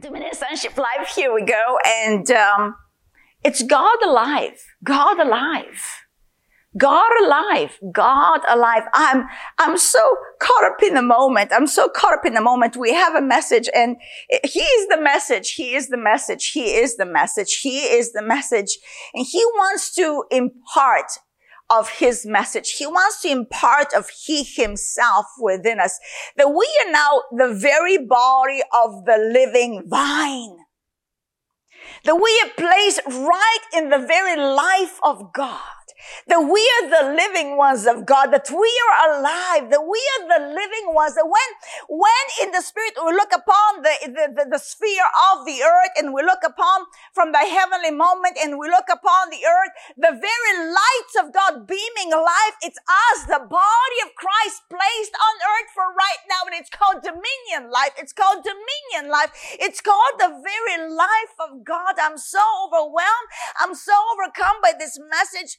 Dominion Sonship Live, here we go. And um, it's God alive. God alive. God alive. God alive. I'm, I'm so caught up in the moment. I'm so caught up in the moment. We have a message and he is the message. He is the message. He is the message. He is the message. And he wants to impart of his message. He wants to impart of he himself within us. That we are now the very body of the living vine. That we are placed right in the very life of God that we are the living ones of God, that we are alive, that we are the living ones, that when, when in the spirit we look upon the, the, the, the sphere of the earth and we look upon from the heavenly moment and we look upon the earth, the very lights of God beaming life, it's us, the body of Christ placed on earth for right now. And it's called dominion life. It's called dominion life. It's called the very life of God. I'm so overwhelmed. I'm so overcome by this message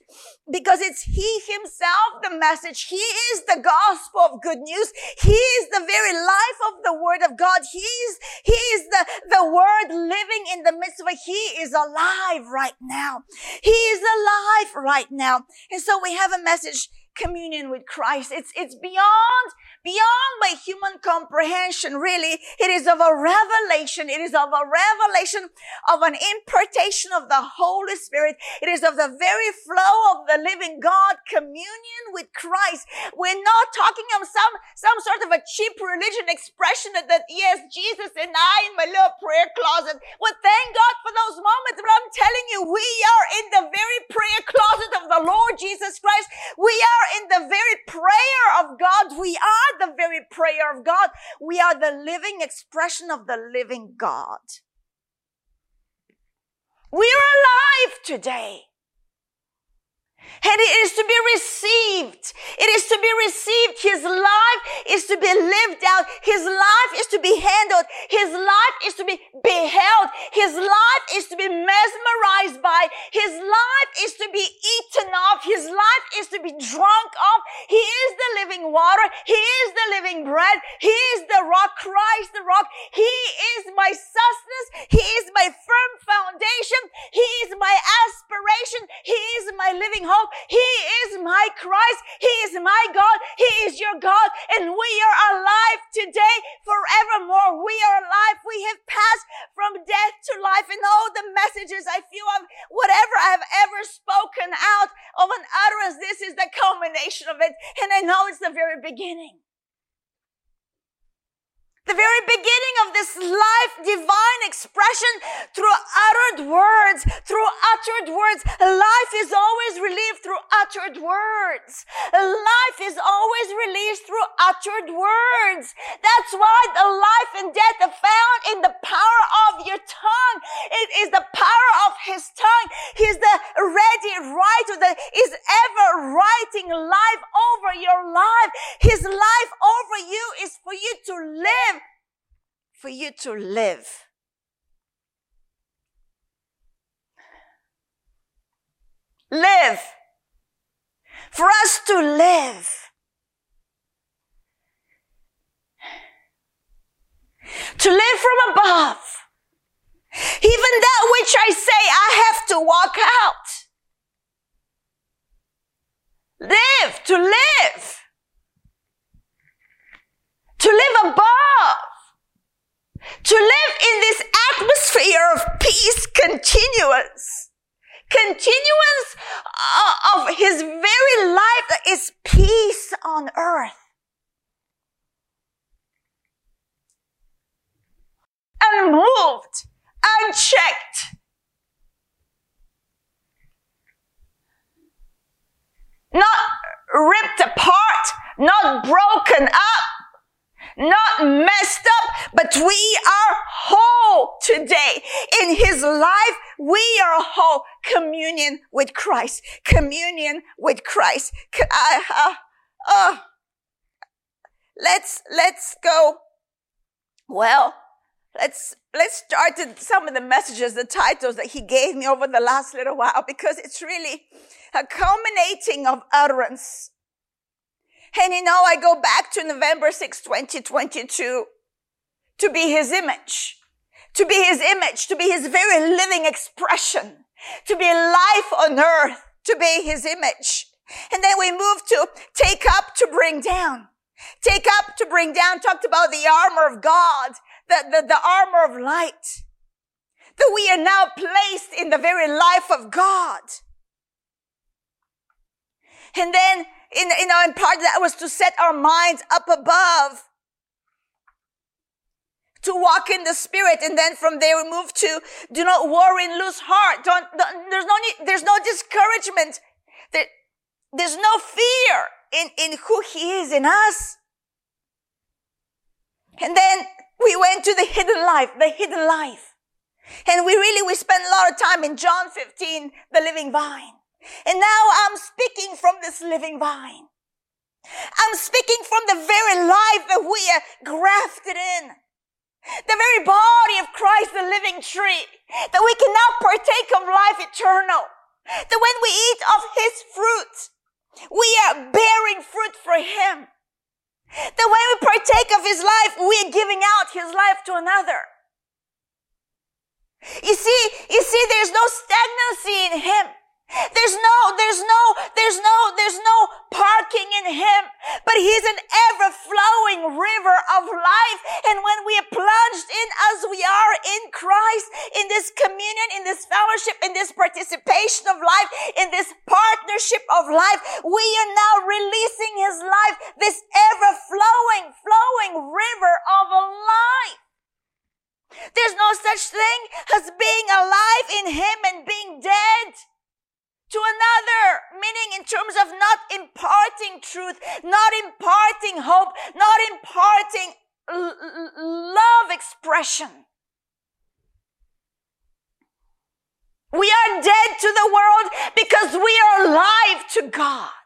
because it's He Himself, the message. He is the gospel of good news. He is the very life of the Word of God. He is, He is the, the Word living in the midst of it. He is alive right now. He is alive right now. And so we have a message communion with Christ. It's, it's beyond beyond my human comprehension, really. It is of a revelation. It is of a revelation of an impartation of the Holy Spirit. It is of the very flow of the living God, communion with Christ. We're not talking of some, some sort of a cheap religion expression that, that yes, Jesus and I in my little prayer closet. Well, thank God for those moments, but I'm telling you, we are in the very prayer closet of the Lord Jesus Christ. We are in the very prayer of God. We are the very prayer of God. We are the living expression of the living God. We're alive today. And it is to be received. It is to be received. His life is to be lived out. His life is to be handled. His life is to be beheld. His life is to be mesmerized by. His life is to be eaten off. His life is to be drunk off. He is the living water. He is the living bread. He is the rock. Christ the rock. He is my sustenance. He is my firm foundation. He is my aspiration. He is my living hope. He is my Christ. He is my God. He is your God. And we are alive today forevermore. We are alive. We have passed from death to life. And all the messages I feel of whatever I have ever spoken out of an utterance, this is the culmination of it. And I know it's the very beginning the very beginning of this life divine expression through uttered words, through uttered words. Life is always relieved through uttered words. Life is always released through uttered words. That's why the life and death are found in the power of your tongue. It is the power of his tongue. He's the ready writer that is ever writing life over your life. His life over you is for you to live for you to live. Live. For us to live. To live from above. Even that which I say I have to walk out. Live, to live. To live above to live in this atmosphere of peace continuance. Continuance of his very life is peace on earth. Unmoved, unchecked. Not ripped apart, not broken up, not messed up, but we are whole today. In his life, we are whole. Communion with Christ. Communion with Christ. Uh, let's, let's go. Well, let's, let's start some of the messages, the titles that he gave me over the last little while, because it's really a culminating of utterance and you know, I go back to November 6, 2022 to be his image, to be his image, to be his very living expression, to be life on earth, to be his image. And then we move to take up to bring down. Take up to bring down talked about the armor of God, the, the, the armor of light. That we are now placed in the very life of God. And then, in, you know, in part of that was to set our minds up above. To walk in the spirit and then from there we move to do not worry and lose heart. Don't, don't there's no need, there's no discouragement. There, there's no fear in in who he is in us. And then we went to the hidden life the hidden life. And we really we spent a lot of time in john 15 the living vine and now i'm speaking from this living vine i'm speaking from the very life that we are grafted in the very body of Christ, the living tree, that we can now partake of life eternal. That when we eat of his fruit, we are bearing fruit for him. That when we partake of his life, we are giving out his life to another. You see, you see, there's no stagnancy in him. There's no, there's no, there's no, there's no parking in him, but he's an ever flowing river of life. And when we are plunged in as we are in Christ, in this communion, in this fellowship, in this participation of life, in this partnership of life, we are now releasing his life, this ever flowing, flowing river of life. There's no such thing as being alive in him and being dead to another, meaning in terms of not imparting truth, not imparting hope, not imparting l- love expression. We are dead to the world because we are alive to God.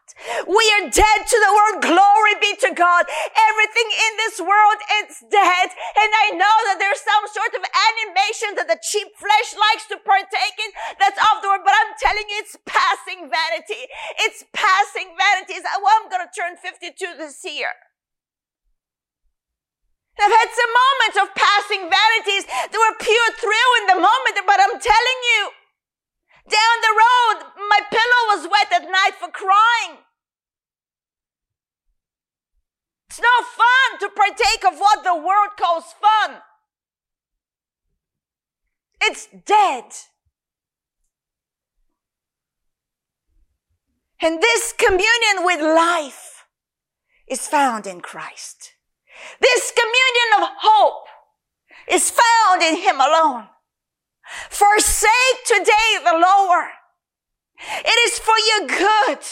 We are dead to the world. Glory be to God. Everything in this world is dead. And I know that there's some sort of animation that the cheap flesh likes to partake in that's of the world, but I'm telling you, it's passing vanity. It's passing vanity. Well, oh, I'm going to turn 52 this year. I've had some moments of passing vanities. There were pure thrill in the moment, but I'm telling you, down the road, my pillow was wet at night for crying. It's no fun to partake of what the world calls fun. It's dead. And this communion with life is found in Christ. This communion of hope is found in Him alone. Forsake today the lower. It is for your good.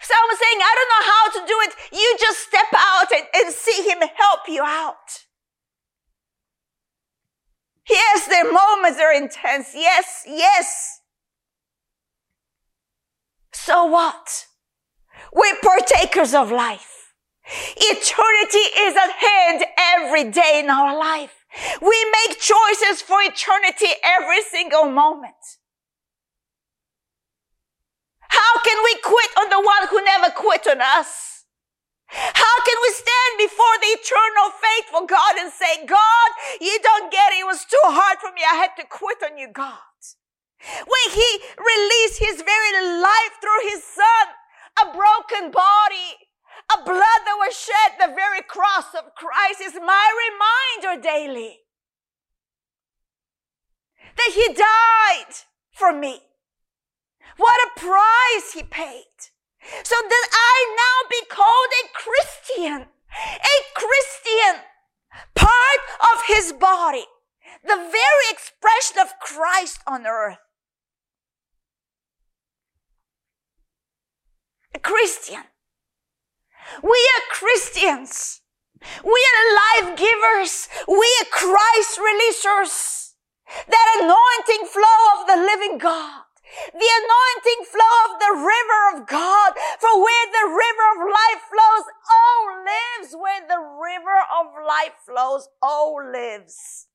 So I'm saying, I don't know how to do it. You just step out and, and see him help you out. Yes, their moments are intense. Yes, yes. So what? We're partakers of life. Eternity is at hand every day in our life. We make choices for eternity every single moment. How can we quit on the one who never quit on us? How can we stand before the eternal faithful God and say, God, you don't get it. It was too hard for me. I had to quit on you, God. When he released his very life through his son, a broken body, a blood that was shed, the very cross of Christ is my reminder daily that he died for me. What a price he paid. So that I now be called a Christian, a Christian, part of his body, the very expression of Christ on earth. A Christian. We are Christians. We are life givers. We are Christ releasers. That anointing flow of the living God the anointing flow of the river of God. For where the river of life flows, all lives. Where the river of life flows, oh lives.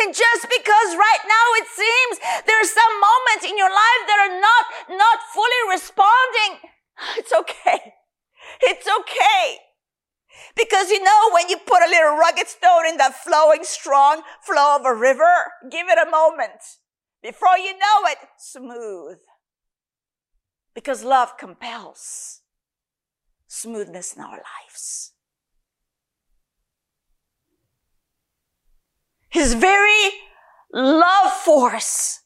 And just because right now it seems there are some moments in your life that are not, not fully responding, it's okay. It's okay. Because you know, when you put a little rugged stone in that flowing, strong flow of a river, give it a moment. Before you know it, smooth. Because love compels smoothness in our lives. His very love force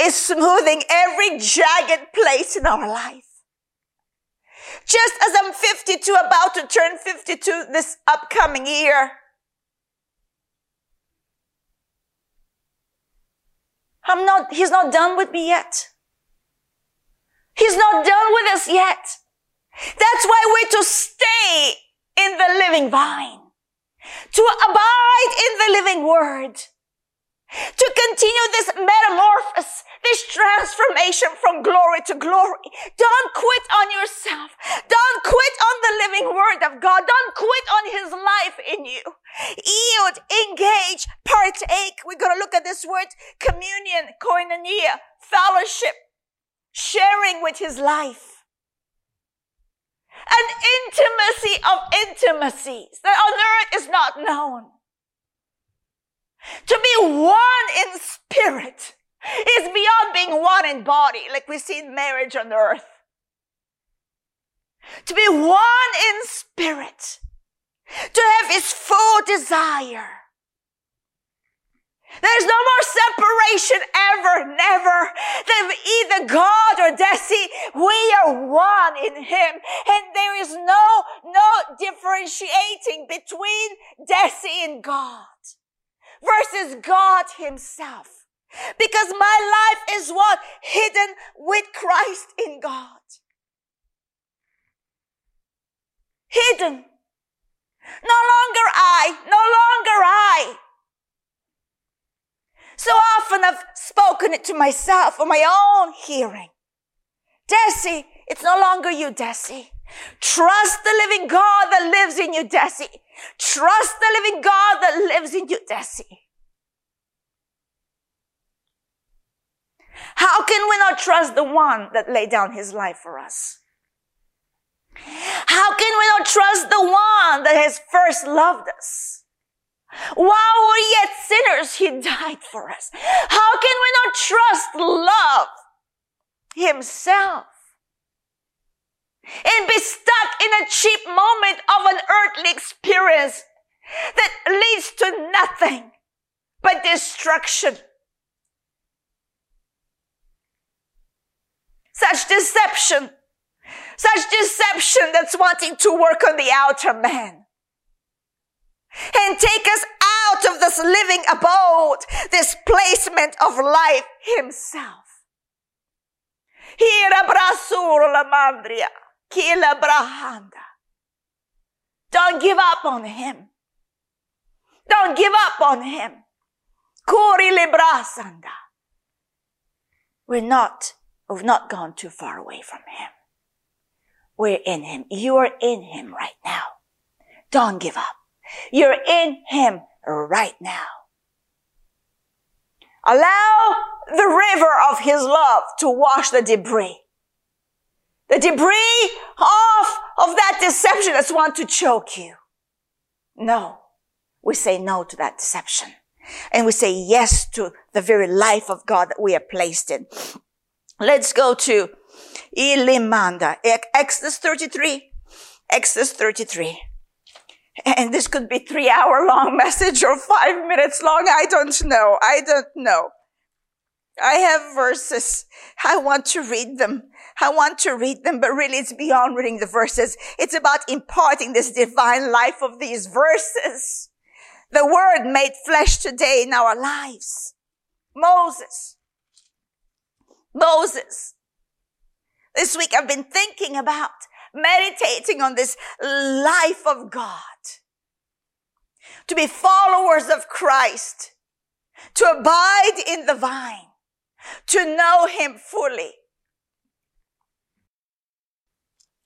is smoothing every jagged place in our life. Just as I'm 52, about to turn 52 this upcoming year, I'm not, he's not done with me yet. He's not done with us yet. That's why we're to stay in the living vine, to abide in the living word, to continue this metamorphosis, this transformation from glory to glory. Don't quit on yourself. Don't quit on the living word of God. Don't quit on his life in you. Yield, engage, partake. We're going to look at this word communion, koinonia, fellowship, sharing with his life. An intimacy of intimacies that on earth is not known. To be one in spirit is beyond being one in body, like we see in marriage on earth. To be one in spirit, to have his full desire. There's no more separation ever, never. That either God or Deci, we are one in Him. And there is no, no differentiating between Deci and God versus God himself. Because my life is what? Hidden with Christ in God. Hidden. No longer I, no longer I. So often I've spoken it to myself for my own hearing. Deci, it's no longer you, Deci. Trust the living God that lives in you, Deci. Trust the living God that lives in you, Deci. How can we not trust the one that laid down his life for us? How can we not trust the one that has first loved us? While we're yet sinners, he died for us. How can we not trust love himself? And be stuck in a cheap moment of an earthly experience that leads to nothing but destruction. Such deception. Such deception that's wanting to work on the outer man. And take us out of this living abode, this placement of life himself. Don't give up on him. Don't give up on him. We're not We've not gone too far away from Him. We're in Him. You are in Him right now. Don't give up. You're in Him right now. Allow the river of His love to wash the debris. The debris off of that deception that's want to choke you. No. We say no to that deception. And we say yes to the very life of God that we are placed in. Let's go to Ilimanda, Exodus 33. Exodus 33. And this could be three hour long message or five minutes long. I don't know. I don't know. I have verses. I want to read them. I want to read them, but really it's beyond reading the verses. It's about imparting this divine life of these verses. The word made flesh today in our lives. Moses. Moses. This week I've been thinking about meditating on this life of God. To be followers of Christ. To abide in the vine. To know Him fully.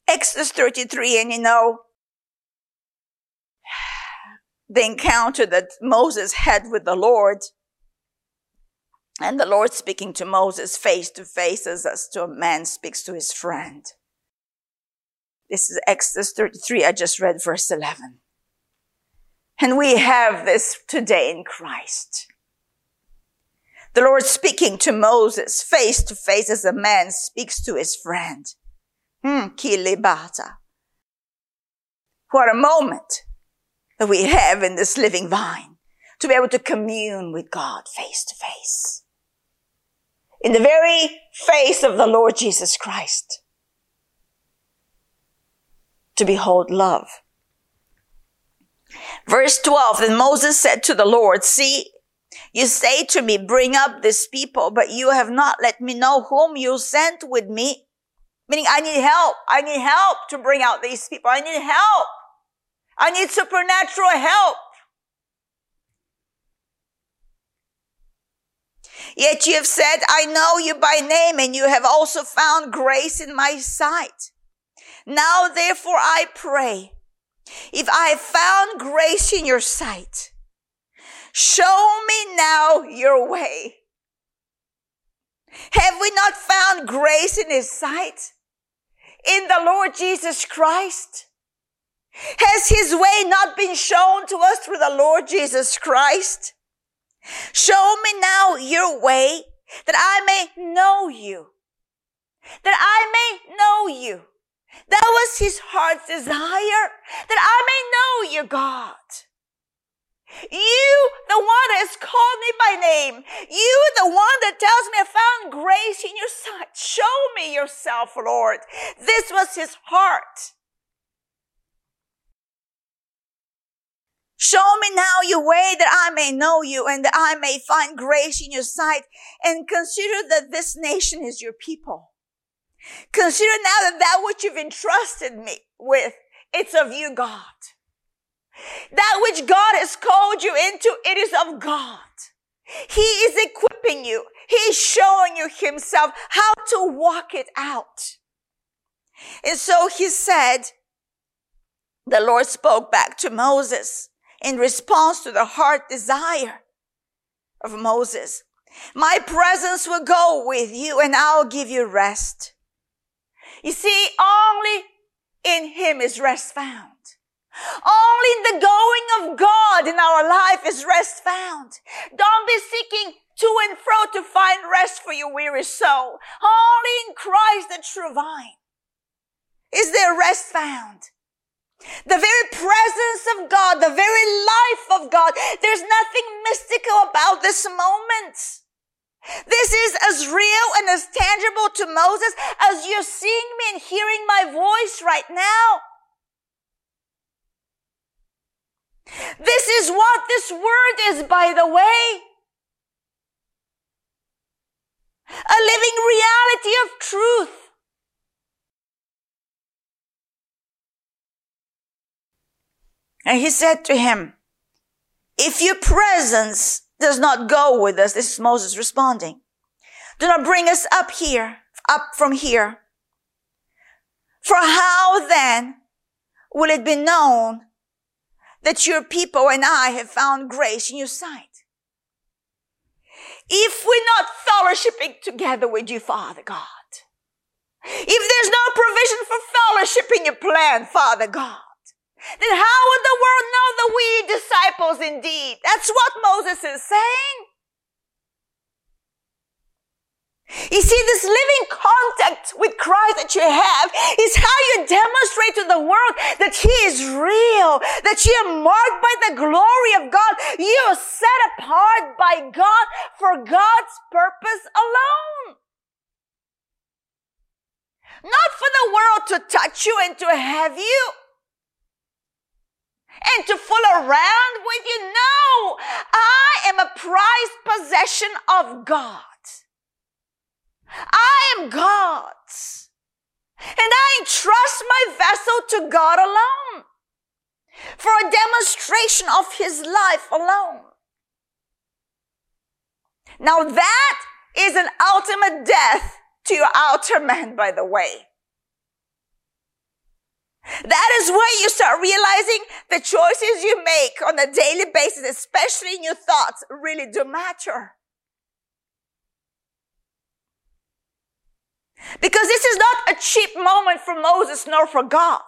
Exodus 33, and you know, the encounter that Moses had with the Lord and the Lord speaking to Moses face to face as, as to a man speaks to his friend. This is Exodus 33. I just read verse 11. And we have this today in Christ. The Lord speaking to Moses face to face as a man speaks to his friend. Hmm, kilibata. What a moment that we have in this living vine to be able to commune with God face to face. In the very face of the Lord Jesus Christ. To behold love. Verse 12, then Moses said to the Lord, see, you say to me, bring up this people, but you have not let me know whom you sent with me. Meaning I need help. I need help to bring out these people. I need help. I need supernatural help. Yet you have said, I know you by name and you have also found grace in my sight. Now therefore I pray, if I have found grace in your sight, show me now your way. Have we not found grace in his sight? In the Lord Jesus Christ? Has his way not been shown to us through the Lord Jesus Christ? Show me now your way that I may know you. That I may know you. That was his heart's desire. That I may know you, God. You, the one that has called me by name. You, the one that tells me I found grace in your sight. Show me yourself, Lord. This was his heart. Show me now your way that I may know you and that I may find grace in your sight and consider that this nation is your people. Consider now that that which you've entrusted me with, it's of you, God. That which God has called you into, it is of God. He is equipping you. He is showing you himself how to walk it out. And so he said, the Lord spoke back to Moses in response to the heart desire of Moses. My presence will go with you and I'll give you rest. You see, only in Him is rest found. Only in the going of God in our life is rest found. Don't be seeking to and fro to find rest for your weary soul. Only in Christ the true vine is there rest found. The very presence of God, the very life of God. There's nothing mystical about this moment. This is as real and as tangible to Moses as you're seeing me and hearing my voice right now. This is what this word is, by the way. A living reality of truth. And he said to him, if your presence does not go with us, this is Moses responding, do not bring us up here, up from here. For how then will it be known that your people and I have found grace in your sight? If we're not fellowshipping together with you, Father God, if there's no provision for fellowship in your plan, Father God, then how would the world know that we disciples indeed? That's what Moses is saying. You see, this living contact with Christ that you have is how you demonstrate to the world that He is real, that you are marked by the glory of God. You are set apart by God for God's purpose alone. Not for the world to touch you and to have you and to fool around with you. No, I am a prized possession of God. I am God's. And I entrust my vessel to God alone for a demonstration of His life alone. Now that is an ultimate death to your outer man, by the way. That is where you start realizing the choices you make on a daily basis, especially in your thoughts, really do matter. Because this is not a cheap moment for Moses nor for God.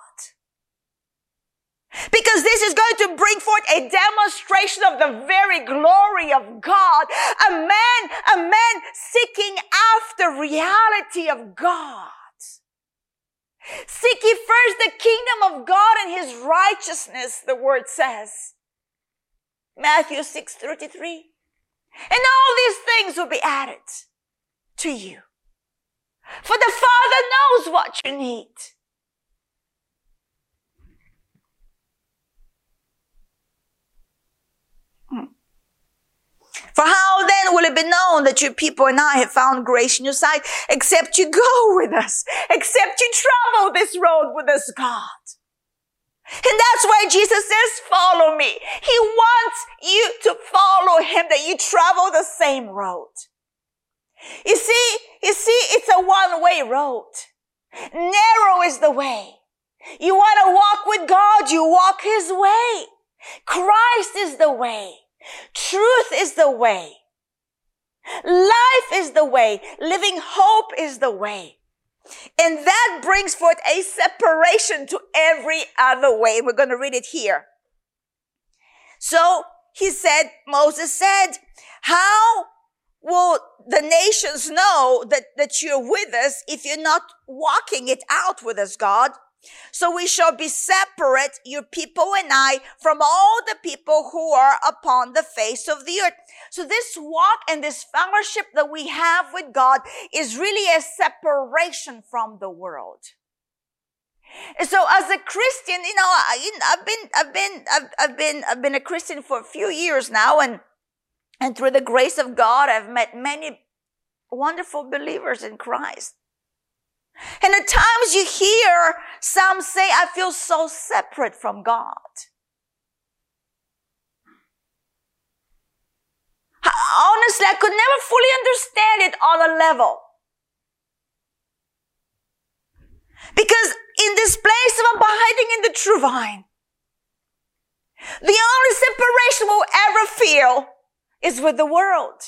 Because this is going to bring forth a demonstration of the very glory of God. A man, a man seeking after reality of God. Seek ye first the kingdom of God and his righteousness, the word says. Matthew 6 33. And all these things will be added to you. For the Father knows what you need. For how then will it be known that your people and I have found grace in your sight, except you go with us, except you travel this road with us, God? And that's why Jesus says, follow me. He wants you to follow him, that you travel the same road. You see, you see, it's a one-way road. Narrow is the way. You want to walk with God, you walk his way. Christ is the way. Truth is the way. Life is the way. Living hope is the way. And that brings forth a separation to every other way. We're going to read it here. So he said, Moses said, how will the nations know that, that you're with us if you're not walking it out with us, God? So we shall be separate, your people and I, from all the people who are upon the face of the earth. So this walk and this fellowship that we have with God is really a separation from the world. so as a Christian, you know, I, have been, I've been, I've, I've been, I've been a Christian for a few years now and, and through the grace of God, I've met many wonderful believers in Christ. And at times you hear some say, I feel so separate from God. Honestly, I could never fully understand it on a level. Because in this place of abiding in the true vine, the only separation we'll ever feel is with the world.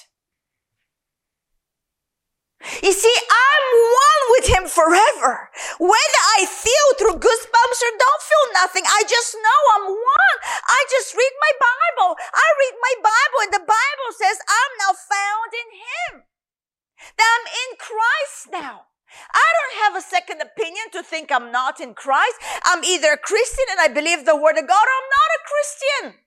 You see, I'm one with him forever. Whether I feel through goosebumps or don't feel nothing, I just know I'm one. I just read my Bible. I read my Bible and the Bible says I'm now found in him. That I'm in Christ now. I don't have a second opinion to think I'm not in Christ. I'm either a Christian and I believe the word of God or I'm not a Christian.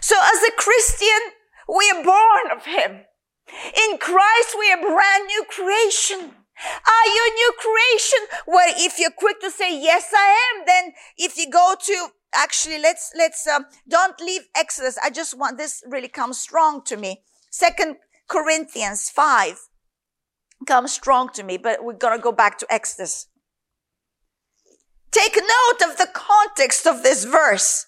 So as a Christian, we are born of Him. In Christ, we are brand new creation. Are you a new creation? Well, if you're quick to say, yes, I am, then if you go to, actually, let's, let's, um, don't leave Exodus. I just want, this really comes strong to me. Second Corinthians 5 comes strong to me, but we're going to go back to Exodus. Take note of the context of this verse.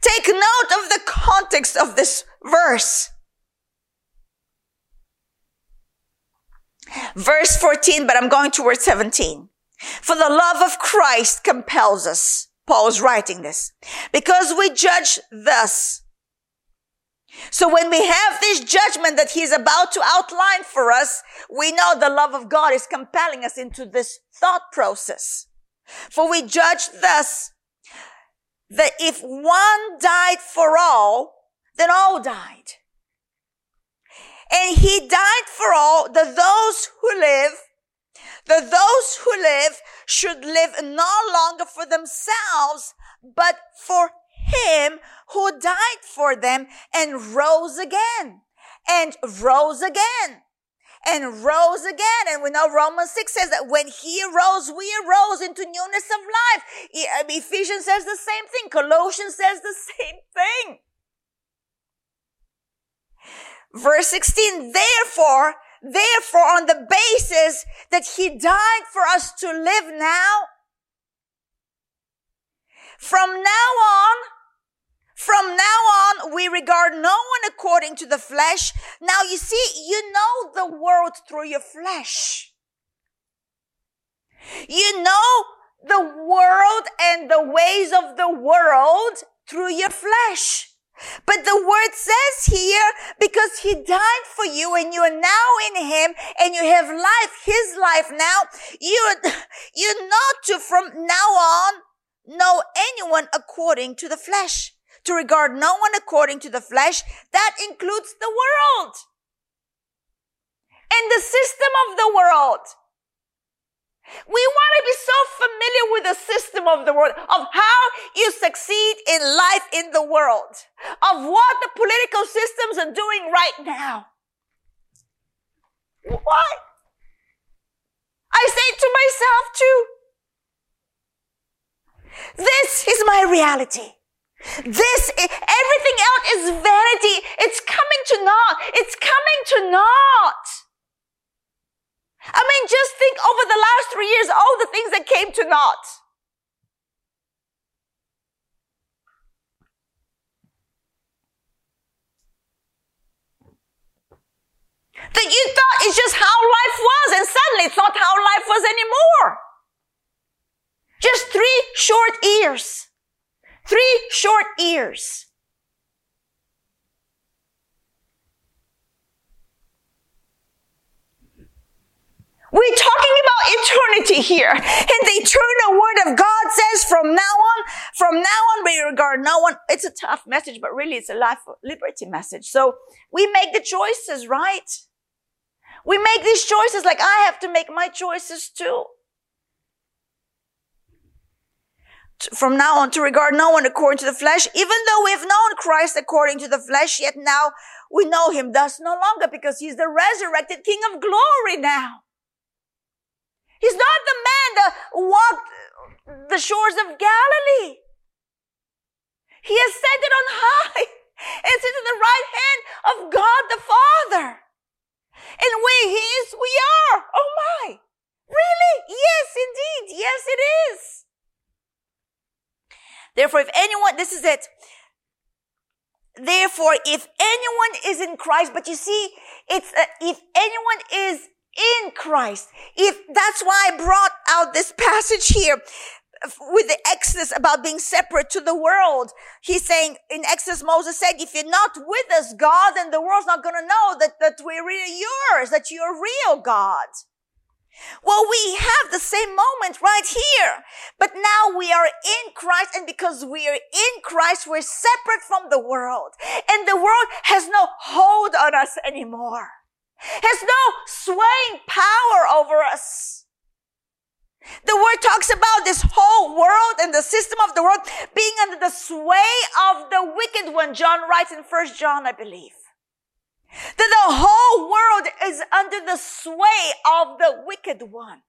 Take note of the context of this verse. Verse 14, but I'm going towards 17. For the love of Christ compels us. Paul is writing this. Because we judge thus. So when we have this judgment that he's about to outline for us, we know the love of God is compelling us into this thought process. For we judge thus that if one died for all, then all died. And he died for all, that those who live, that those who live should live no longer for themselves, but for him who died for them and rose again and rose again and rose again. And we know Romans 6 says that when he arose, we arose into newness of life. Um, Ephesians says the same thing. Colossians says the same thing. Verse 16, therefore, therefore, on the basis that he died for us to live now, from now on, from now on, we regard no one according to the flesh. Now you see, you know the world through your flesh. You know the world and the ways of the world through your flesh. But the word says here, because he died for you and you are now in him and you have life, his life now, you're, you're not to from now on know anyone according to the flesh. To regard no one according to the flesh, that includes the world and the system of the world. We want to be so familiar with the system of the world, of how you succeed in life in the world, of what the political systems are doing right now. Why? I say to myself too, this is my reality. This, everything else is vanity. It's coming to naught. It's coming to naught. I mean, just think over the last three years, all the things that came to naught. That you thought it's just how life was, and suddenly it's not how life was anymore. Just three short years. Three short years. We're talking about eternity here. And the eternal word of God says from now on, from now on, we regard no one. It's a tough message, but really it's a life liberty message. So we make the choices, right? We make these choices like I have to make my choices too. From now on to regard no one according to the flesh, even though we have known Christ according to the flesh, yet now we know him thus no longer because he's the resurrected King of glory now. He's not the man that walked the shores of Galilee. He ascended on high and sits at the right hand of God the Father. And we is, we are. Oh my. Really? Yes, indeed. Yes, it is. Therefore, if anyone, this is it. Therefore, if anyone is in Christ, but you see, it's, uh, if anyone is in Christ. If that's why I brought out this passage here with the Exodus about being separate to the world. He's saying in Exodus, Moses said, if you're not with us, God, then the world's not going to know that, that we're really yours, that you're real God. Well, we have the same moment right here, but now we are in Christ and because we are in Christ, we're separate from the world and the world has no hold on us anymore has no swaying power over us. The word talks about this whole world and the system of the world being under the sway of the wicked one. John writes in First John, I believe. That the whole world is under the sway of the wicked one.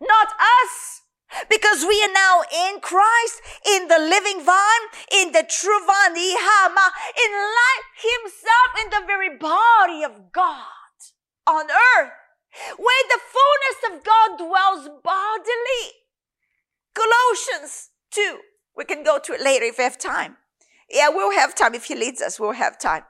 Not us. Because we are now in Christ, in the living vine, in the true vine, in life himself, in the very body of God on earth where the fullness of God dwells bodily. Colossians 2. We can go to it later if we have time. Yeah, we'll have time. If he leads us, we'll have time.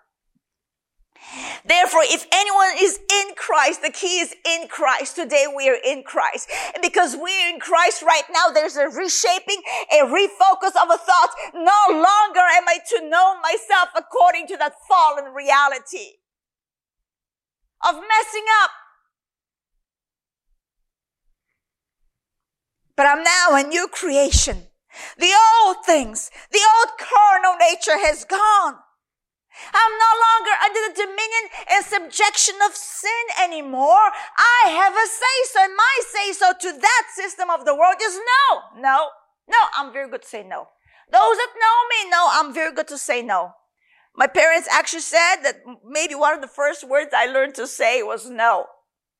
Therefore, if anyone is in Christ, the key is in Christ. Today we are in Christ. And because we're in Christ right now, there's a reshaping, a refocus of a thought. No longer am I to know myself according to that fallen reality of messing up. But I'm now a new creation. The old things, the old carnal nature has gone. I'm no longer under the dominion and subjection of sin anymore. I have a say so, and my say so to that system of the world is no, no, no. I'm very good to say no. Those that know me know I'm very good to say no. My parents actually said that maybe one of the first words I learned to say was no.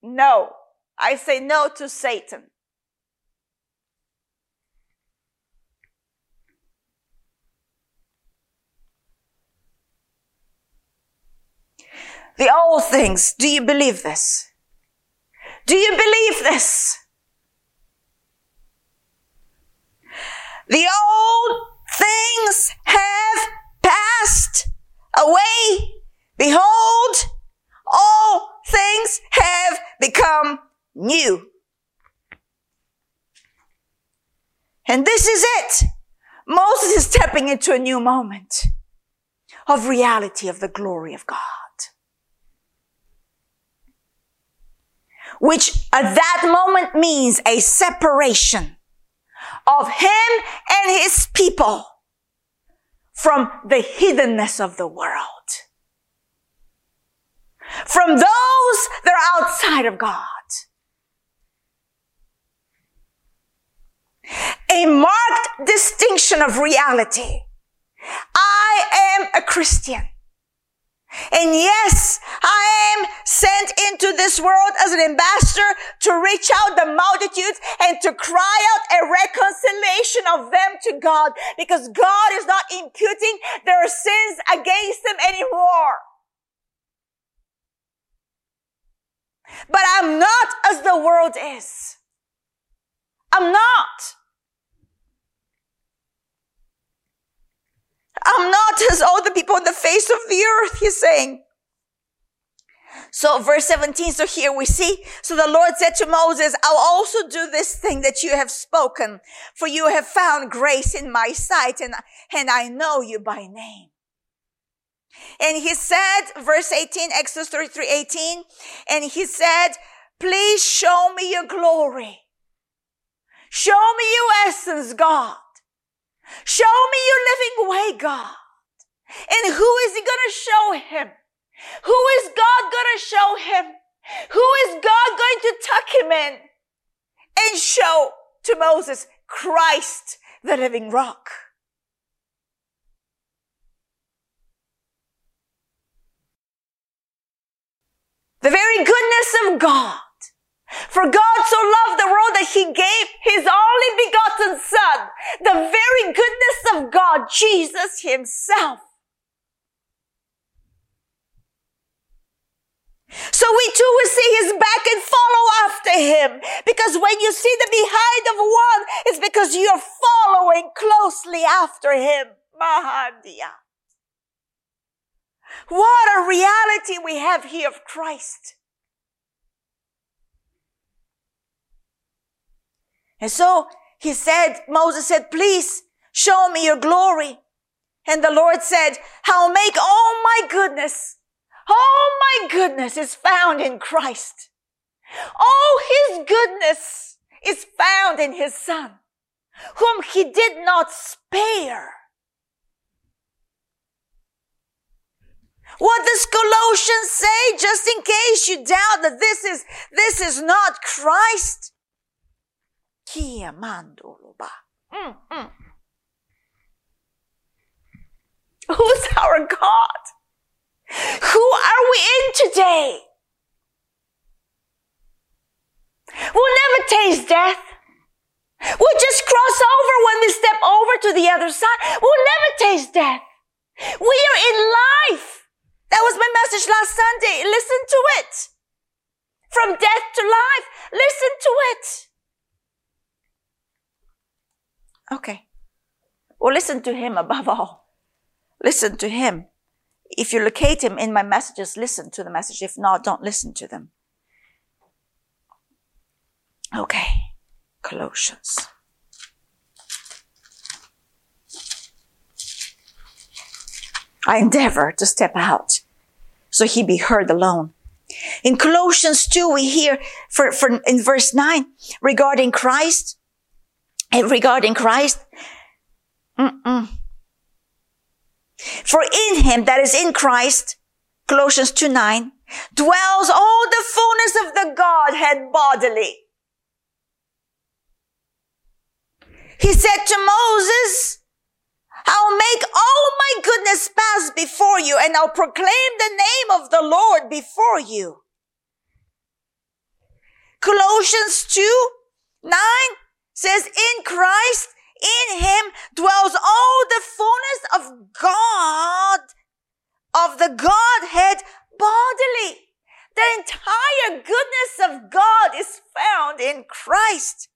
No. I say no to Satan. The old things, do you believe this? Do you believe this? The old things have passed away. Behold, all things have become new. And this is it. Moses is stepping into a new moment. of reality of the glory of God. Which at that moment means a separation of him and his people from the hiddenness of the world. From those that are outside of God. A marked distinction of reality. I am a Christian. And yes, I am sent into this world as an ambassador to reach out the multitudes and to cry out a reconciliation of them to God because God is not imputing their sins against them anymore. But I'm not as the world is. I'm not. I'm not as all the people on the face of the earth, he's saying. So verse 17, so here we see, so the Lord said to Moses, I'll also do this thing that you have spoken, for you have found grace in my sight and, and I know you by name. And he said, verse 18, Exodus 33, 18, and he said, please show me your glory. Show me your essence, God. Show me your living way, God. And who is he going to show him? Who is God going to show him? Who is God going to tuck him in and show to Moses Christ, the living rock? The very goodness of God for God so loved the world that he gave his only begotten son, the very goodness of God, Jesus himself. So we too will see his back and follow after him. Because when you see the behind of one, it's because you're following closely after him. Mahadia. What a reality we have here of Christ. And so he said, Moses said, please show me your glory. And the Lord said, I'll make all my goodness, all my goodness is found in Christ. All his goodness is found in his son, whom he did not spare. What does Colossians say? Just in case you doubt that this is, this is not Christ. Mm, mm. Who's our God? Who are we in today? We'll never taste death. We'll just cross over when we step over to the other side. We'll never taste death. We are in life. That was my message last Sunday. Listen to it. From death to life. Listen to it. Okay. Well, listen to him above all. Listen to him. If you locate him in my messages, listen to the message. If not, don't listen to them. Okay. Colossians. I endeavor to step out so he be heard alone. In Colossians 2, we hear for, for in verse 9 regarding Christ, regarding Christ. Mm-mm. For in him, that is in Christ, Colossians 2 9, dwells all the fullness of the Godhead bodily. He said to Moses, I'll make all my goodness pass before you and I'll proclaim the name of the Lord before you. Colossians 2 9 says in Christ, in him dwells all the fullness of God, of the Godhead bodily. The entire goodness of God is found in Christ.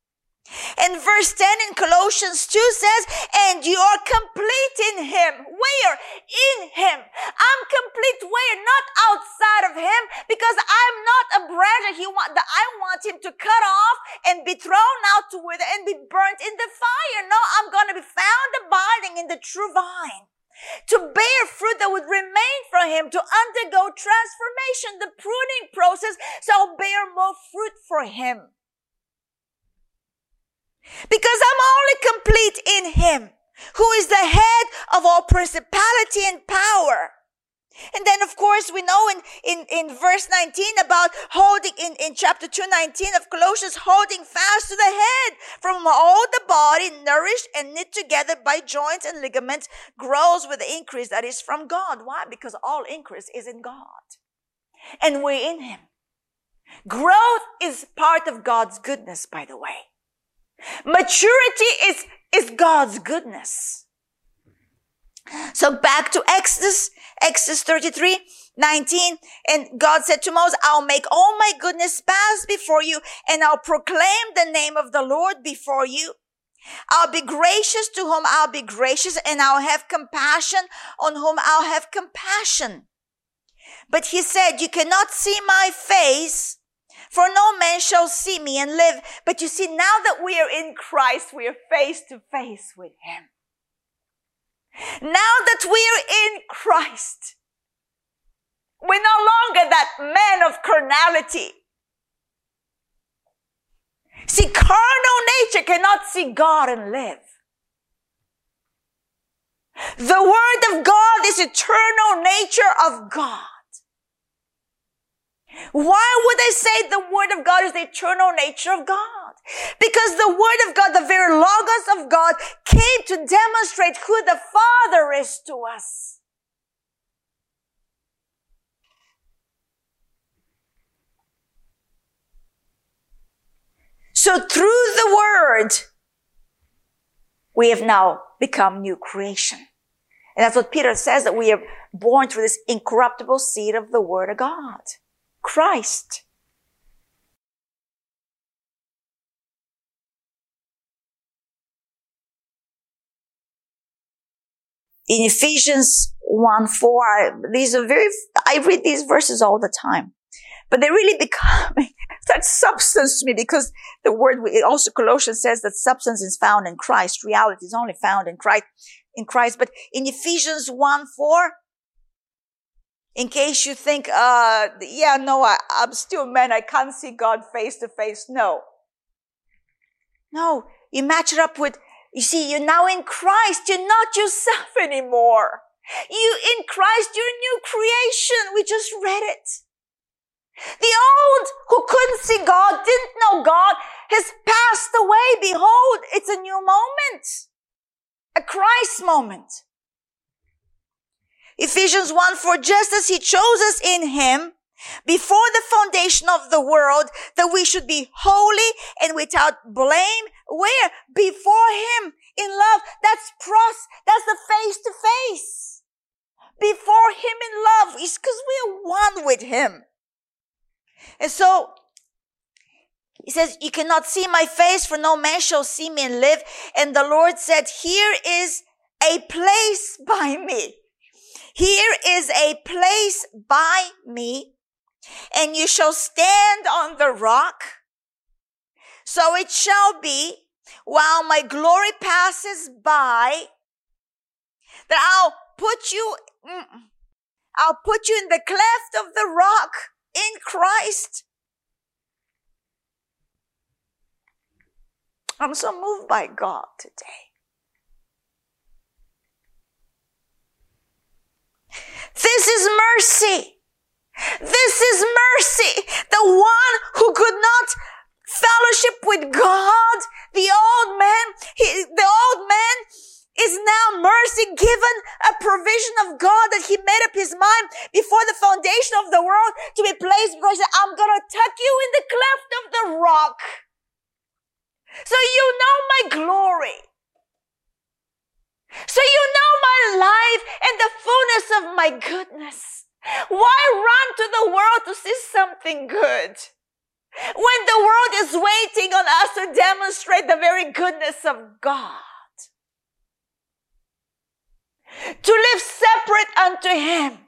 And verse 10 in Colossians 2 says, and you are complete in him. Where? In him. I'm complete where? Not outside of him because I'm not a branch that he want, that I want him to cut off and be thrown out to wither and be burnt in the fire. No, I'm going to be found abiding in the true vine. to bear fruit that would remain for him, to undergo transformation, the pruning process, so I'll bear more fruit for him. Because I'm only complete in him, who is the head of all principality and power. And then, of course, we know in, in, in verse 19 about holding, in, in chapter 2, 19 of Colossians, holding fast to the head from all the body, nourished and knit together by joints and ligaments, grows with the increase that is from God. Why? Because all increase is in God. And we're in Him. Growth is part of God's goodness, by the way. Maturity is, is God's goodness. So back to Exodus, Exodus 33, 19. And God said to Moses, I'll make all my goodness pass before you and I'll proclaim the name of the Lord before you. I'll be gracious to whom I'll be gracious and I'll have compassion on whom I'll have compassion. But he said, you cannot see my face for no man shall see me and live. But you see, now that we are in Christ, we are face to face with him. Now that we are in Christ, we're no longer that man of carnality. See, carnal nature cannot see God and live. The word of God is eternal nature of God. Why would I say the word of God is the eternal nature of God? Because the word of God, the very logos of God came to demonstrate who the Father is to us. So through the word, we have now become new creation. And that's what Peter says that we are born through this incorruptible seed of the word of God. Christ. In Ephesians 1 4, I, these are very, I read these verses all the time, but they really become that substance to me because the word, also Colossians says that substance is found in Christ. Reality is only found in Christ, in Christ. But in Ephesians 1 4, in case you think, uh, yeah, no, I, I'm still a man. I can't see God face to face. No. No. You match it up with, you see, you're now in Christ. You're not yourself anymore. You in Christ, you're a new creation. We just read it. The old who couldn't see God, didn't know God, has passed away. Behold, it's a new moment. A Christ moment. Ephesians 1 for just as he chose us in him before the foundation of the world that we should be holy and without blame. Where? Before him in love. That's pros. That's the face to face. Before him in love. is because we are one with him. And so he says, you cannot see my face for no man shall see me and live. And the Lord said, here is a place by me here is a place by me, and you shall stand on the rock. So it shall be while my glory passes by that I'll put you, mm, I'll put you in the cleft of the rock in Christ. I'm so moved by God today. This is mercy. This is mercy. The one who could not fellowship with God, the old man, he, the old man is now mercy given a provision of God that he made up his mind before the foundation of the world to be placed because said, I'm going to tuck you in the cleft of the rock. So you know my glory. So you know my life and the fullness of my goodness. Why run to the world to see something good? When the world is waiting on us to demonstrate the very goodness of God. To live separate unto Him.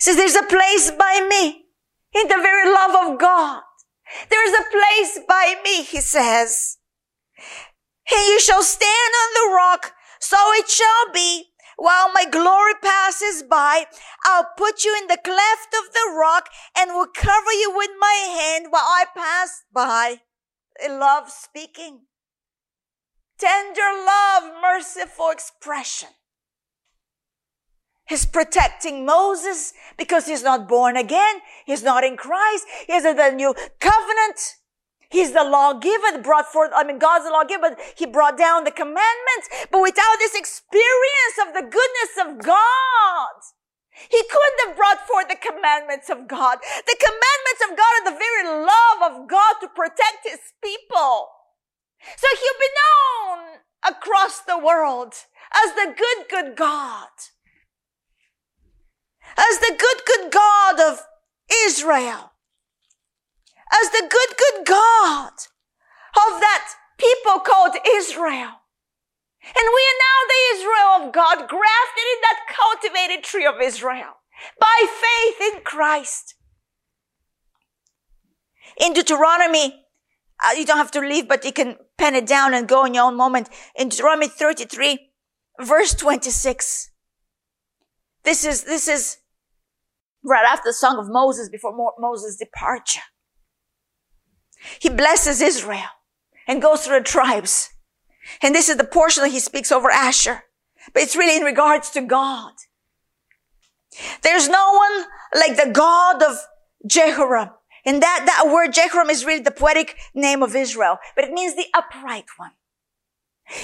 Says there's a place by me in the very love of God. There's a place by me, he says. And you shall stand on the rock, so it shall be. While my glory passes by, I'll put you in the cleft of the rock and will cover you with my hand while I pass by. I love speaking. Tender love, merciful expression. He's protecting Moses because he's not born again. He's not in Christ. He has the new covenant. He's the lawgiver that brought forth, I mean, God's the lawgiver, but he brought down the commandments. But without this experience of the goodness of God, he couldn't have brought forth the commandments of God. The commandments of God are the very love of God to protect his people. So he'll be known across the world as the good, good God. As the good, good God of Israel as the good, good God of that people called Israel. And we are now the Israel of God, grafted in that cultivated tree of Israel by faith in Christ. In Deuteronomy, uh, you don't have to leave, but you can pen it down and go in your own moment. In Deuteronomy 33, verse 26. This is, this is right after the song of Moses before Moses' departure. He blesses Israel and goes through the tribes. And this is the portion that he speaks over Asher. But it's really in regards to God. There's no one like the God of Jeshurun. And that, that word Jeshurun is really the poetic name of Israel, but it means the upright one.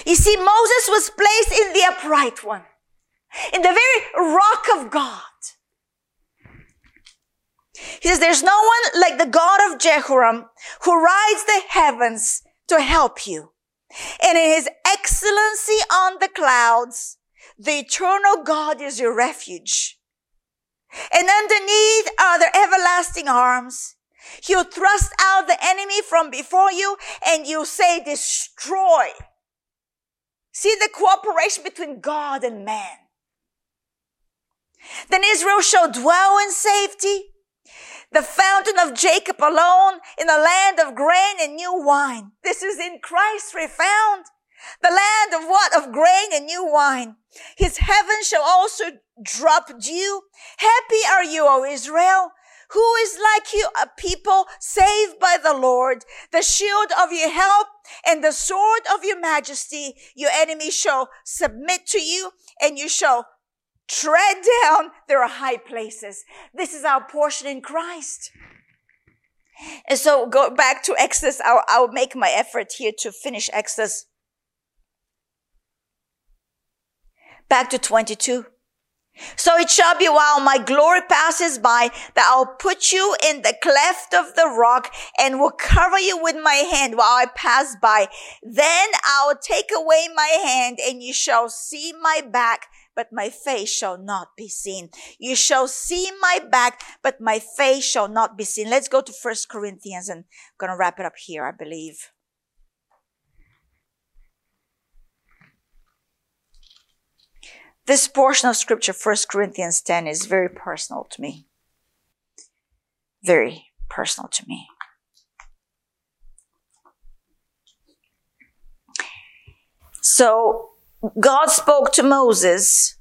You see, Moses was placed in the upright one, in the very rock of God. He says, there's no one like the God of Jeshurun who rides the heavens to help you. And in his excellency on the clouds, the eternal God is your refuge. And underneath are their everlasting arms. He'll thrust out the enemy from before you and you say destroy. See the cooperation between God and man. Then Israel shall dwell in safety the fountain of Jacob alone in the land of grain and new wine. This is in Christ refound. The land of what? Of grain and new wine. His heaven shall also drop dew. Happy are you, O Israel. Who is like you, a people saved by the Lord, the shield of your help and the sword of your majesty? Your enemies shall submit to you and you shall tread down their high places. This is our portion in Christ. And so go back to Exodus. I'll, I'll make my effort here to finish Exodus. Back to 22. So it shall be while my glory passes by that I'll put you in the cleft of the rock and will cover you with my hand while I pass by. Then I'll take away my hand and you shall see my back but my face shall not be seen. You shall see my back, but my face shall not be seen. Let's go to First Corinthians and I'm going to wrap it up here, I believe. This portion of scripture, First Corinthians 10, is very personal to me. Very personal to me. So, God spoke to Moses.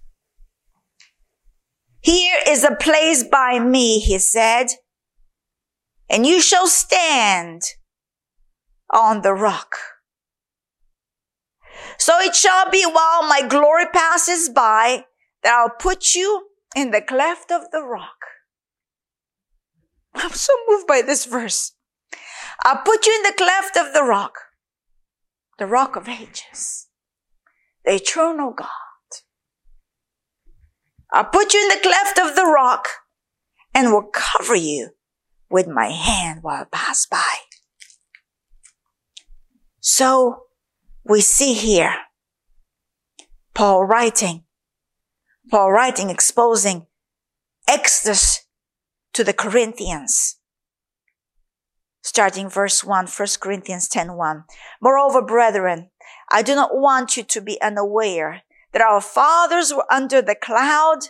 Here is a place by me, he said, and you shall stand on the rock. So it shall be while my glory passes by that I'll put you in the cleft of the rock. I'm so moved by this verse. I'll put you in the cleft of the rock, the rock of ages the eternal God. I'll put you in the cleft of the rock and will cover you with my hand while I pass by. So we see here Paul writing, Paul writing, exposing Exodus to the Corinthians. Starting verse 1, 1 Corinthians 10 1. Moreover, brethren, I do not want you to be unaware that our fathers were under the cloud.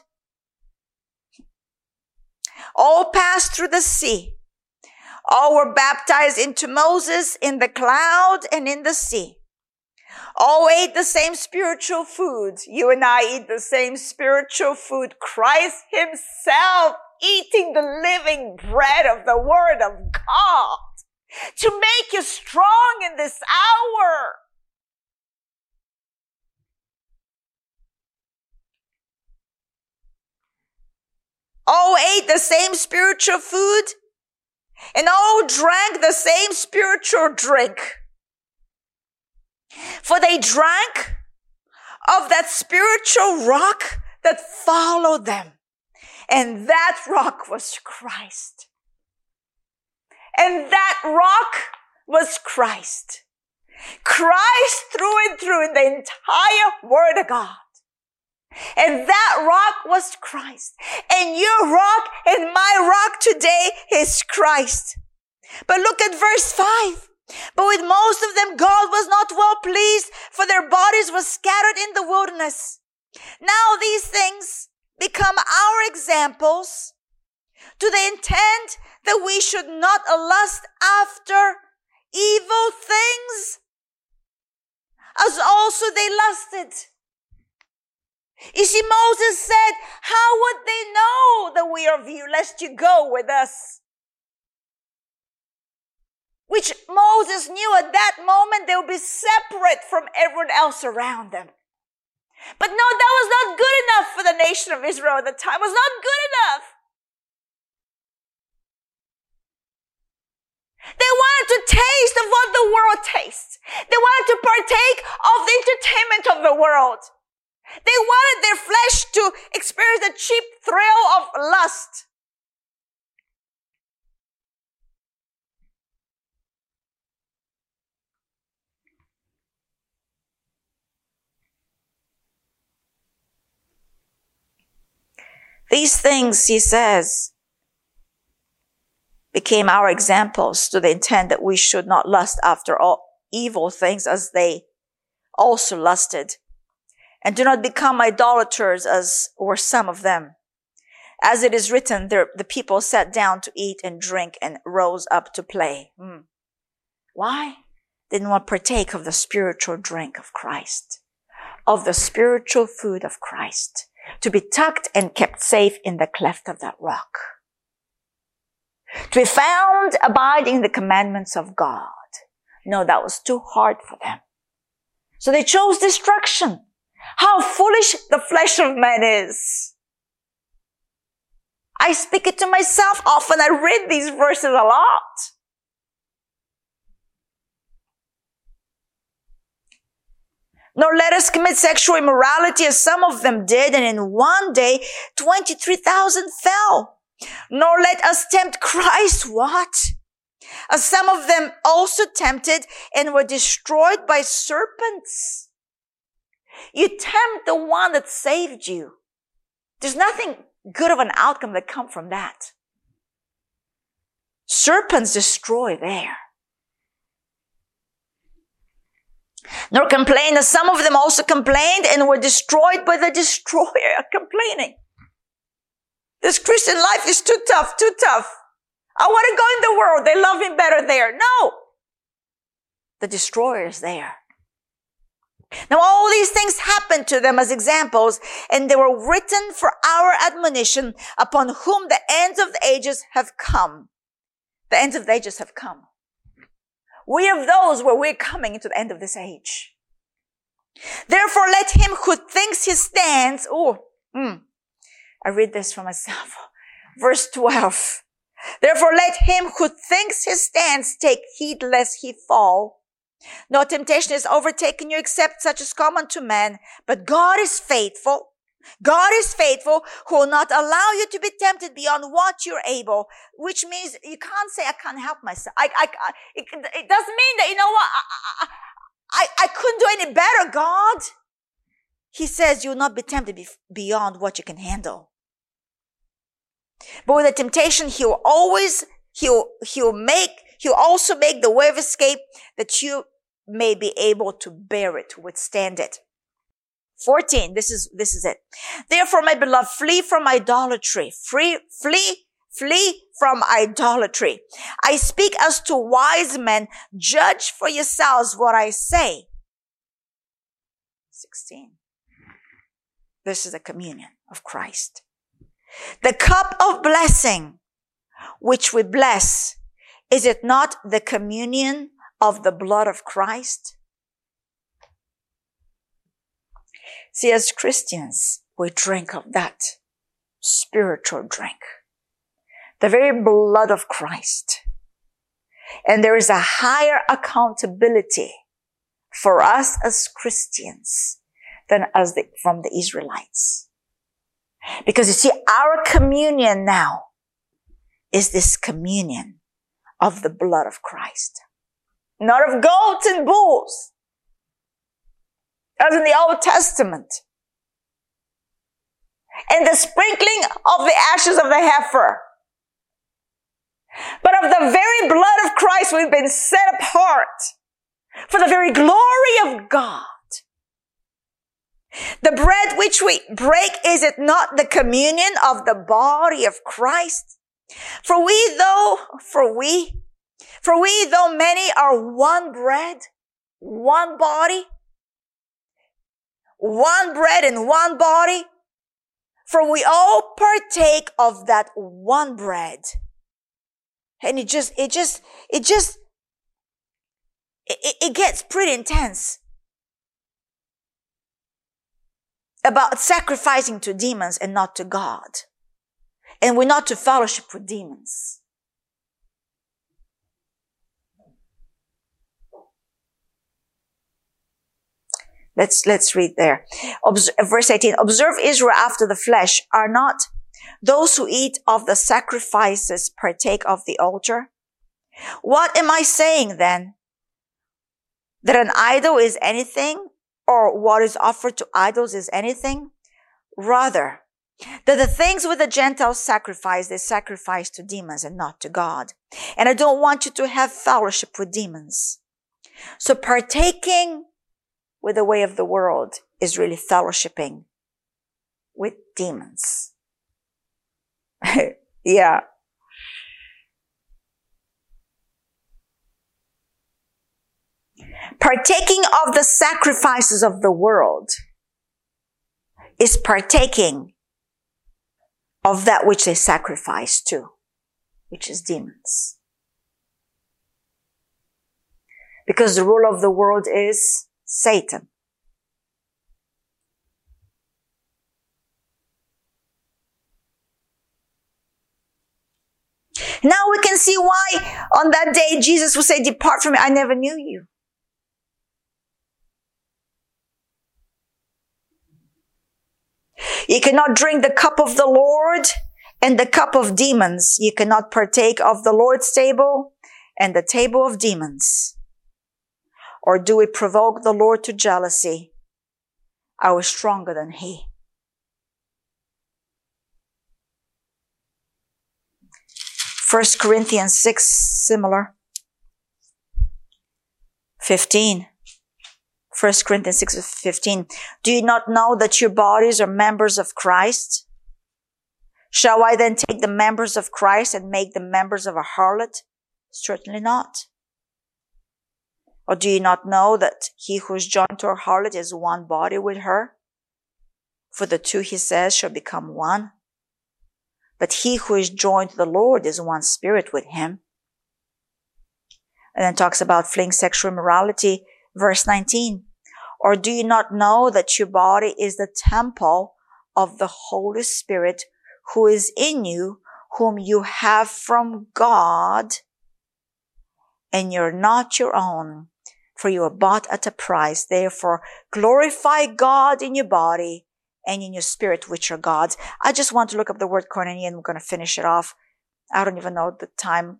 All passed through the sea. All were baptized into Moses in the cloud and in the sea. all ate the same spiritual food. You and I eat the same spiritual food. Christ himself eating the living bread of the word of God to make you strong in this hour. All ate the same spiritual food and all drank the same spiritual drink. For they drank of that spiritual rock that followed them. And that rock was Christ. And that rock was Christ. Christ through and through in the entire Word of God. And that rock was Christ. And your rock and my rock today is Christ. But look at verse 5. But with most of them, God was not well pleased, for their bodies were scattered in the wilderness. Now these things become our examples to the intent that we should not lust after evil things as also they lusted. You see, Moses said, how would they know that we are of you lest you go with us? Which Moses knew at that moment they would be separate from everyone else around them. But no, that was not good enough for the nation of Israel at the time. It was not good enough. They wanted to taste of what the world tastes. They wanted to partake of the entertainment of the world. They wanted their flesh to experience the cheap thrill of lust. These things, he says, became our examples to the intent that we should not lust after all evil things as they also lusted. And do not become idolaters as were some of them. As it is written, the people sat down to eat and drink and rose up to play. Mm. Why? They didn't want to partake of the spiritual drink of Christ, of the spiritual food of Christ to be tucked and kept safe in the cleft of that rock. To be found abiding the commandments of God. No, that was too hard for them. So they chose destruction. How foolish the flesh of man is. I speak it to myself often. I read these verses a lot. nor let us commit sexual immorality as some of them did, and in one day 23,000 fell. Nor let us tempt Christ, what? As some of them also tempted and were destroyed by serpents. You tempt the one that saved you. There's nothing good of an outcome that come from that. Serpents destroy there. nor complain as some of them also complained and were destroyed by the destroyer complaining. This Christian life is too tough, too tough. I want to go in the world. They love me better there. No. The destroyer is there. Now all these things happened to them as examples and they were written for our admonition upon whom the ends of the ages have come. The ends of the ages have come. We are those where we're coming into the end of this age. Therefore, let him who thinks he stands, oh, mm, I read this for myself. Verse 12. Therefore, let him who thinks he stands take heed lest he fall. No temptation is overtaken you except such as common to man, but God is faithful God is faithful who will not allow you to be tempted beyond what you're able, which means you can't say, I can't help myself. I, I, it, it doesn't mean that, you know what, I, I, I couldn't do any better, God. He says you will not be tempted beyond what you can handle. But with the temptation, he'll always, he'll, he'll make, he'll also make the way of escape that you may be able to bear it, to withstand it. 14. This is, this is it. Therefore, my beloved, flee from idolatry. Free, flee, flee from idolatry. I speak as to wise men. Judge for yourselves what I say. 16. This is the communion of Christ. The cup of blessing, which we bless, is it not the communion of the blood of Christ? See, as Christians, we drink of that spiritual drink. The very blood of Christ. And there is a higher accountability for us as Christians than as the, from the Israelites. Because you see, our communion now is this communion of the blood of Christ. Not of goats and bulls, as in the Old Testament. And the sprinkling of the ashes of the heifer. But of the very blood of Christ, we've been set apart for the very glory of God. The bread which we break, is it not the communion of the body of Christ? For we though, for we, for we though many are one bread, one body, one bread and one body, for we all partake of that one bread. And it just, it just, it just, it, it gets pretty intense. About sacrificing to demons and not to God. And we're not to fellowship with demons. Let's, let's read there. Observe, verse 18. Observe Israel after the flesh. Are not those who eat of the sacrifices partake of the altar? What am I saying then? That an idol is anything or what is offered to idols is anything? Rather, that the things with the Gentiles sacrifice, they sacrifice to demons and not to God. And I don't want you to have fellowship with demons. So partaking with the way of the world is really fellowshipping with demons. yeah. Partaking of the sacrifices of the world is partaking of that which they sacrifice to, which is demons. Because the rule of the world is Satan. Now we can see why on that day Jesus will say, depart from me, I never knew you. You cannot drink the cup of the Lord and the cup of demons. You cannot partake of the Lord's table and the table of demons. Or do we provoke the Lord to jealousy? Are we stronger than He? First Corinthians 6, similar. 15. 1 Corinthians 6, 15. Do you not know that your bodies are members of Christ? Shall I then take the members of Christ and make them members of a harlot? Certainly not. Or do you not know that he who is joined to a harlot is one body with her? For the two, he says, shall become one. But he who is joined to the Lord is one spirit with him. And then talks about fleeing sexual immorality, verse 19. Or do you not know that your body is the temple of the Holy Spirit who is in you, whom you have from God, and you're not your own? For you are bought at a price. Therefore, glorify God in your body and in your spirit, which are God's. I just want to look up the word koinonia and we're going to finish it off. I don't even know the time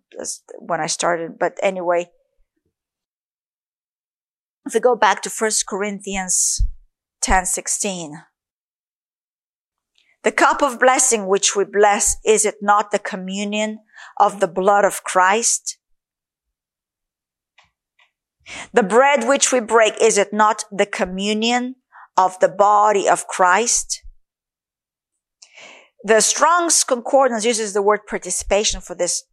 when I started, but anyway. If we go back to 1 Corinthians 10, 16. The cup of blessing which we bless, is it not the communion of the blood of Christ? The bread which we break, is it not the communion of the body of Christ? The Strong's Concordance uses the word participation for this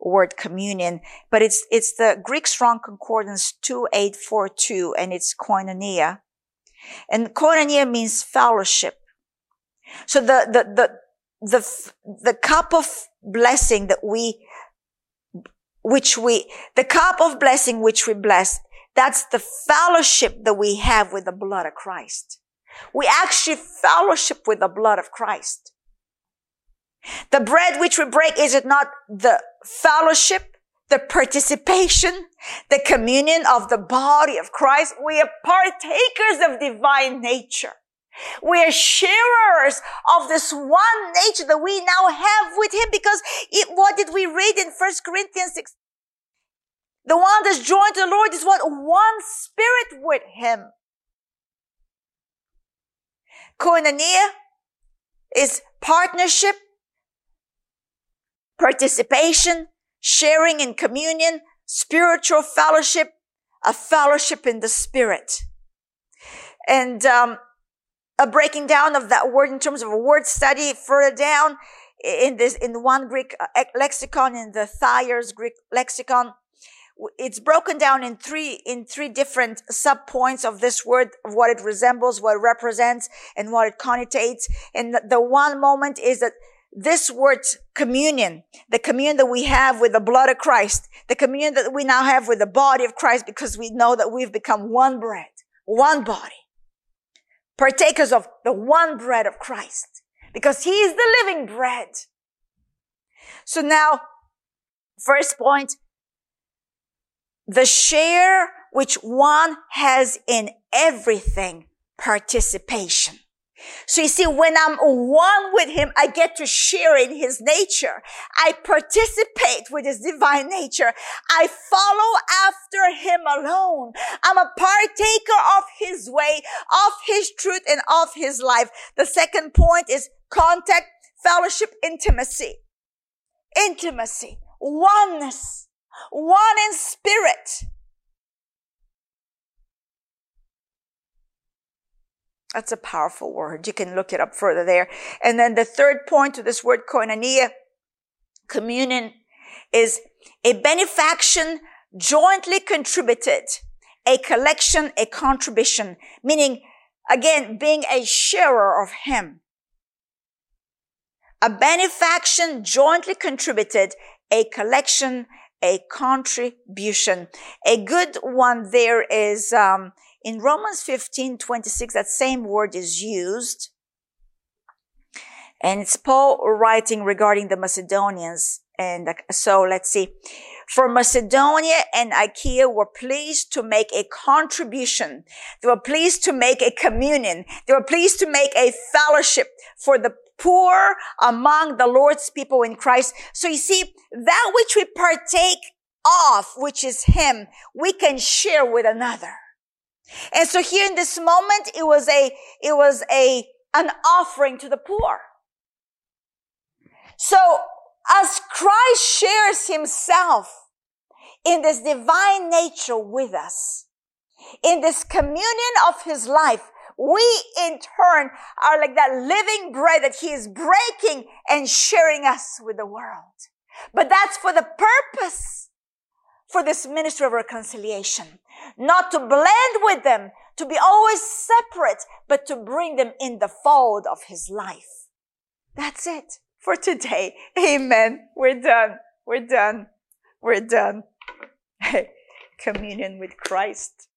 word communion, but it's, it's the Greek Strong Concordance 2842 and it's koinonia. And koinonia means fellowship. So the, the, the, the, the cup of blessing that we, which we, the cup of blessing which we bless, that's the fellowship that we have with the blood of Christ. We actually fellowship with the blood of Christ. The bread which we break, is it not the fellowship, the participation, the communion of the body of Christ? We are partakers of divine nature. We are sharers of this one nature that we now have with him because it, what did we read in 1 Corinthians 6? The one that's joined to the Lord is what? One spirit with him. Koinonia is partnership, participation, sharing in communion, spiritual fellowship, a fellowship in the spirit. And um, a breaking down of that word in terms of a word study further down in this in one Greek uh, lexicon in the Thayer's Greek lexicon. It's broken down in three in three different sub points of this word of what it resembles what it represents and what it connotates. And the, the one moment is that this word communion, the communion that we have with the blood of Christ, the communion that we now have with the body of Christ because we know that we've become one bread, one body, partakers of the one bread of Christ because he is the living bread. So now, first point, the share which one has in everything participation. So you see, when I'm one with him, I get to share in his nature. I participate with his divine nature. I follow after him alone. I'm a partaker of his way, of his truth, and of his life. The second point is contact, fellowship, intimacy. Intimacy, oneness, one in spirit. That's a powerful word. You can look it up further there. And then the third point to this word koinonia, communion, is a benefaction jointly contributed, a collection, a contribution, meaning again, being a sharer of Him. A benefaction jointly contributed, a collection, a contribution. A good one there is, um, in Romans 15, 26, that same word is used. And it's Paul writing regarding the Macedonians. And uh, so let's see. For Macedonia and Achaia were pleased to make a contribution. They were pleased to make a communion. They were pleased to make a fellowship for the poor among the Lord's people in Christ. So you see, that which we partake of, which is Him, we can share with another. And so here in this moment, it was a, it was a, an offering to the poor. So as Christ shares himself in this divine nature with us, in this communion of his life, we in turn are like that living bread that he is breaking and sharing us with the world. But that's for the purpose for this ministry of reconciliation not to blend with them, to be always separate, but to bring them in the fold of his life. That's it for today. Amen. We're done. We're done. We're done. Communion with Christ.